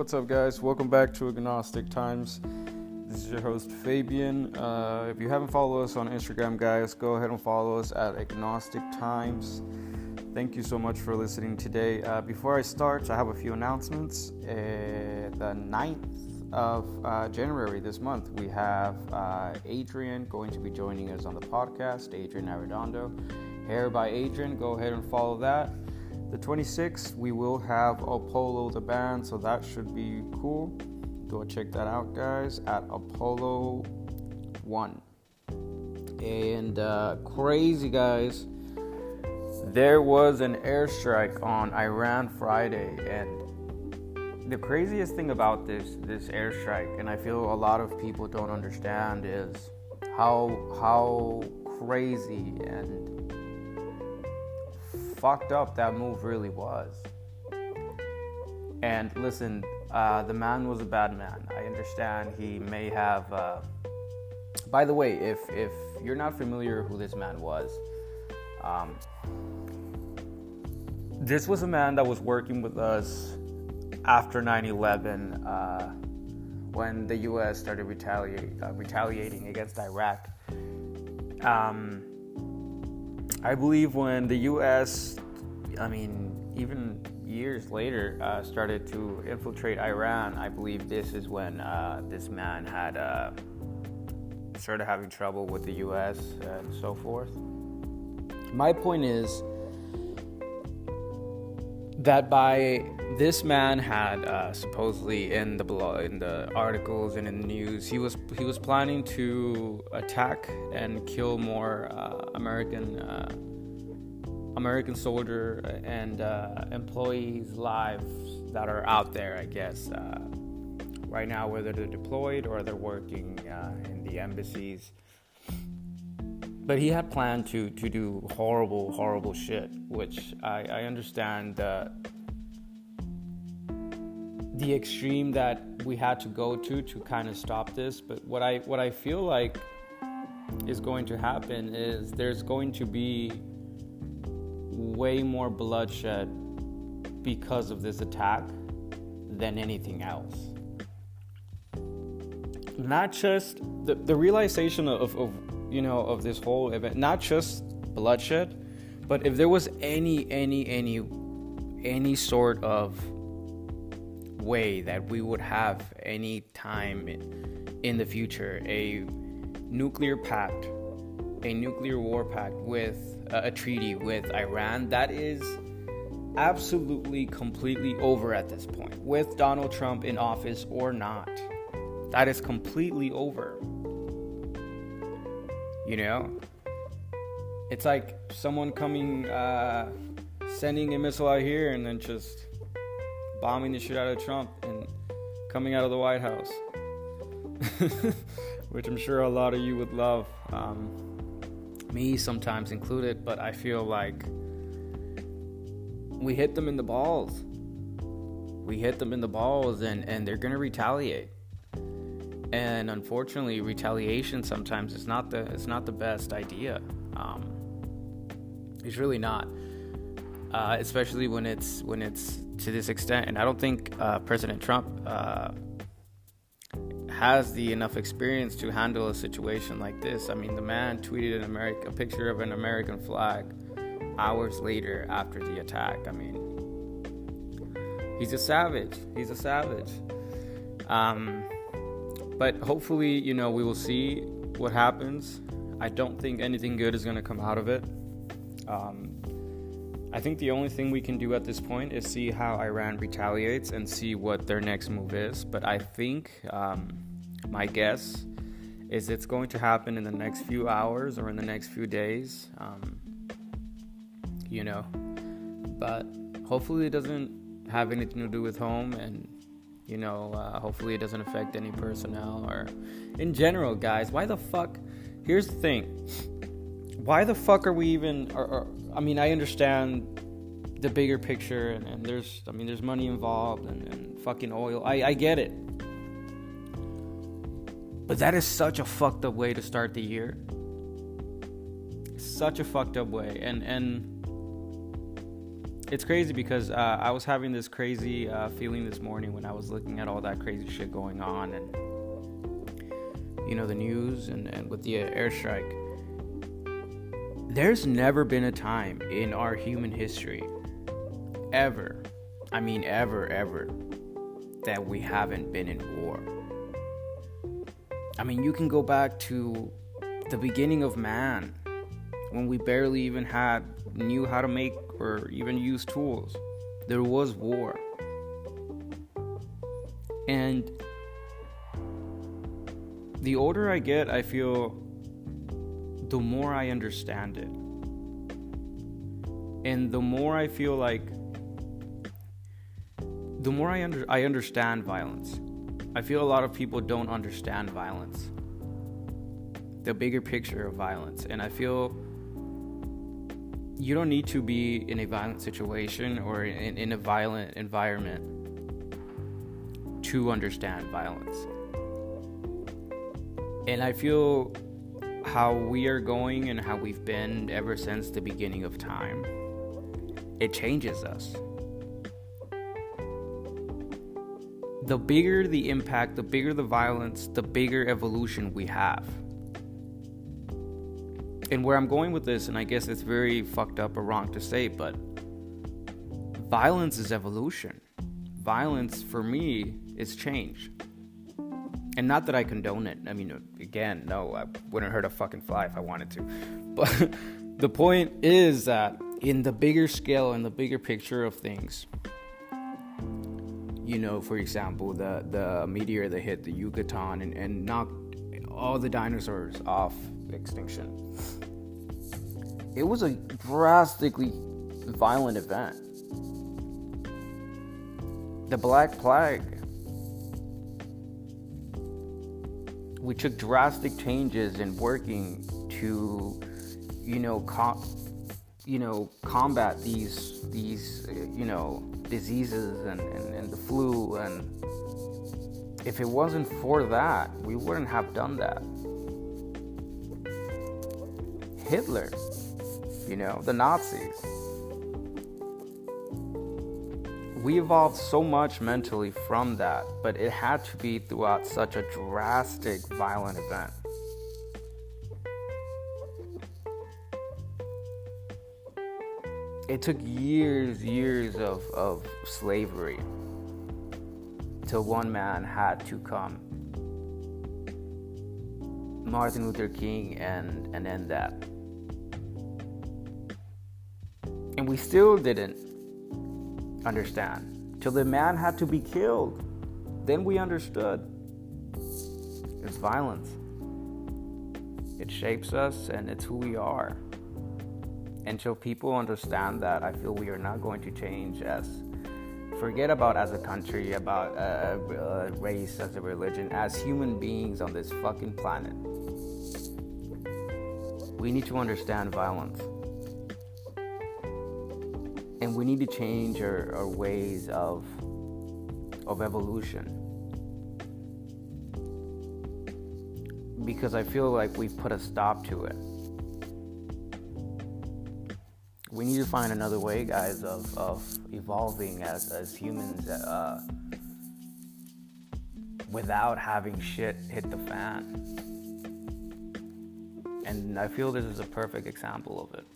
What's up, guys? Welcome back to Agnostic Times. This is your host, Fabian. Uh, if you haven't followed us on Instagram, guys, go ahead and follow us at Agnostic Times. Thank you so much for listening today. Uh, before I start, I have a few announcements. Uh, the 9th of uh, January this month, we have uh, Adrian going to be joining us on the podcast, Adrian Arredondo. Hair by Adrian, go ahead and follow that. The 26th, we will have Apollo the band, so that should be cool. Go check that out, guys, at Apollo 1. And uh, crazy, guys, there was an airstrike on Iran Friday, and the craziest thing about this this airstrike, and I feel a lot of people don't understand, is how how crazy and fucked up that move really was. And listen, uh, the man was a bad man. I understand he may have. Uh... By the way, if if you're not familiar who this man was, um, this was a man that was working with us after 9/11, uh, when the U.S. started retaliate, uh, retaliating against Iraq. Um, I believe when the U.S., I mean, even years later, uh, started to infiltrate Iran, I believe this is when uh, this man had uh, started having trouble with the U.S. and so forth. My point is that by this man had uh, supposedly in the blog, in the articles and in the news, he was he was planning to attack and kill more uh, American uh, American soldier and uh, employees' lives that are out there. I guess uh, right now, whether they're deployed or they're working uh, in the embassies but he had planned to to do horrible, horrible shit, which I, I understand the extreme that we had to go to to kind of stop this. But what I what I feel like is going to happen is there's going to be way more bloodshed because of this attack than anything else. Not just the, the realization of, of you know, of this whole event, not just bloodshed, but if there was any, any, any, any sort of way that we would have any time in in the future a nuclear pact, a nuclear war pact with uh, a treaty with Iran, that is absolutely completely over at this point, with Donald Trump in office or not. That is completely over. You know? It's like someone coming, uh, sending a missile out here and then just bombing the shit out of Trump and coming out of the White House. Which I'm sure a lot of you would love. Um, me sometimes included, but I feel like we hit them in the balls. We hit them in the balls and, and they're gonna retaliate and unfortunately retaliation sometimes is not the it's not the best idea. Um, it's really not. Uh, especially when it's when it's to this extent. And i don't think uh, president trump uh, has the enough experience to handle a situation like this. I mean the man tweeted an American, a picture of an american flag hours later after the attack. I mean he's a savage. He's a savage. Um, but hopefully, you know, we will see what happens. I don't think anything good is going to come out of it. Um, I think the only thing we can do at this point is see how Iran retaliates and see what their next move is. But I think um, my guess is it's going to happen in the next few hours or in the next few days. Um, you know, but hopefully it doesn't have anything to do with home and you know, uh, hopefully it doesn't affect any personnel or in general, guys. Why the fuck? Here's the thing. Why the fuck are we even? Or, or I mean, I understand the bigger picture, and, and, there's, I mean, there's money involved and, and fucking oil. I, I get it. But that is such a fucked up way to start the year. Such a fucked up way, and and it's crazy because uh, I was having this crazy uh, feeling this morning when I was looking at all that crazy shit going on and you know the news and, and with the airstrike. There's never been a time in our human history, ever, I mean ever, ever, that we haven't been in war. I mean, you can go back to the beginning of man when we barely even had knew how to make or even use tools. There was war. And the older I get, I feel the more I understand it. And the more I feel like the more I under I understand violence. I feel a lot of people don't understand violence. The bigger picture of violence. And I feel you don't need to be in a violent situation or in, in a violent environment to understand violence. And I feel how we are going and how we've been ever since the beginning of time, it changes us. The bigger the impact, the bigger the violence, the bigger evolution we have and where I'm going with this, and I guess it's very fucked up or wrong to say, but violence is evolution. Violence for me is change. And not that I condone it. I mean, again, no, I wouldn't hurt a fucking fly if I wanted to. But the point is that in the bigger scale and the bigger picture of things, you know, for example, the, the meteor that hit the Yucatan and, and knocked all the dinosaurs off extinction. It was a drastically violent event. The Black Plague. We took drastic changes in working to, you know, you know, combat these these uh, you know diseases and, and, and the flu and if it wasn't for that, we wouldn't have done that. Hitler, you know, the Nazis. We evolved so much mentally from that, but it had to be throughout such a drastic, violent event. It took years, years of, of slavery till one man had to come Martin Luther King and, and end that. And we still didn't understand. Till the man had to be killed. Then we understood. It's violence. It shapes us and it's who we are. Until people understand that, I feel we are not going to change as forget about as a country, about a, a, race, as a religion, as human beings on this fucking planet. We need to understand violence and we need to change our, our ways of of evolution because I feel like we've put a stop to it. We need to find another way, guys, of, of evolving as, as humans uh, without having shit hit the fan. And I feel this is a perfect example of it.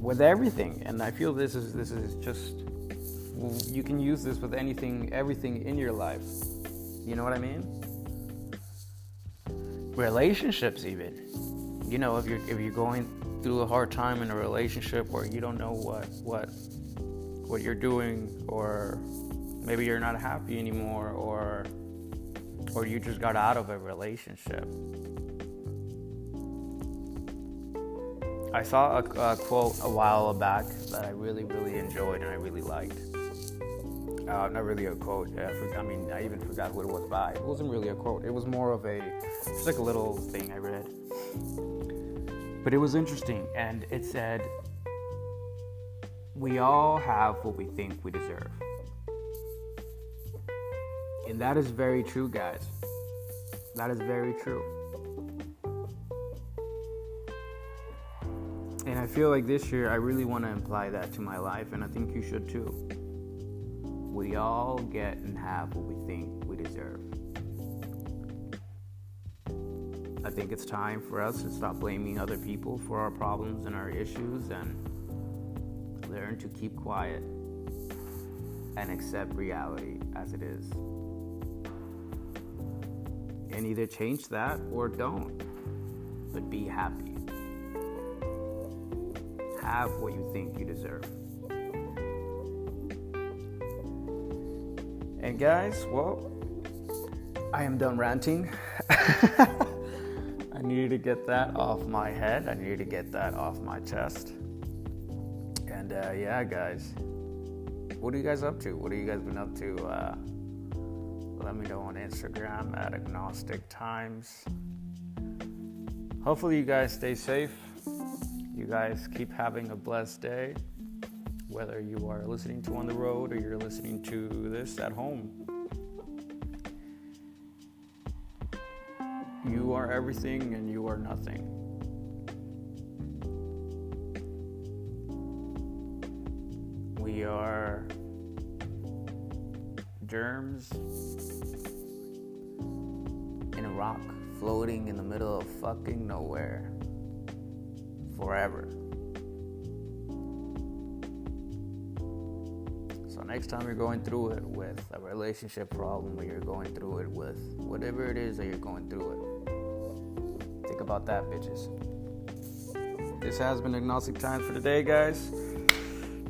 with everything and i feel this is this is just you can use this with anything everything in your life you know what i mean relationships even you know if you're if you're going through a hard time in a relationship where you don't know what what what you're doing or maybe you're not happy anymore or or you just got out of a relationship I saw a, a, quote a while back that I really, really enjoyed and I really liked. Uh, not really a quote. I, mean, I even forgot what it was by. It wasn't really a quote. It was more of a, just like a little thing I read. But it was interesting, and it said, "We all have what we think we deserve," and that is very true, guys. That is very true. And I feel like this year I really want to imply that to my life, and I think you should too. We all get and have what we think we deserve. I think it's time for us to stop blaming other people for our problems and our issues and learn to keep quiet and accept reality as it is. And either change that or don't, but be happy have what you think you deserve. And guys, well, I am done ranting. I needed to get that off my head. I needed to get that off my chest. And uh, yeah, guys, what are you guys up to? What have you guys been up to? Uh, let me know on Instagram at agnostic times. Hopefully, you guys stay safe you guys keep having a blessed day, whether you are listening to on the road or you're listening to this at home. You are everything and you are nothing. We are germs in a rock floating in the middle of fucking nowhere forever. So, next time you're going through it with a relationship problem or you're going through it with whatever it is that you're going through it, about that, bitches. This has been Agnostic Times for today, guys.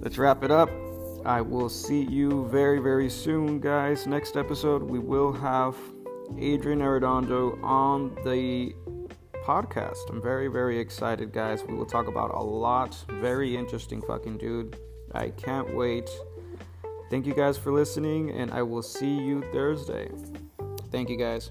Let's wrap it up. I will see you very, very soon, guys. Next episode, we will have Adrian Arredondo on the podcast. I'm very, very excited, guys. We will talk about a lot. Very interesting fucking dude. I can't wait. Thank you guys for listening, and I will see you Thursday. Thank you, guys.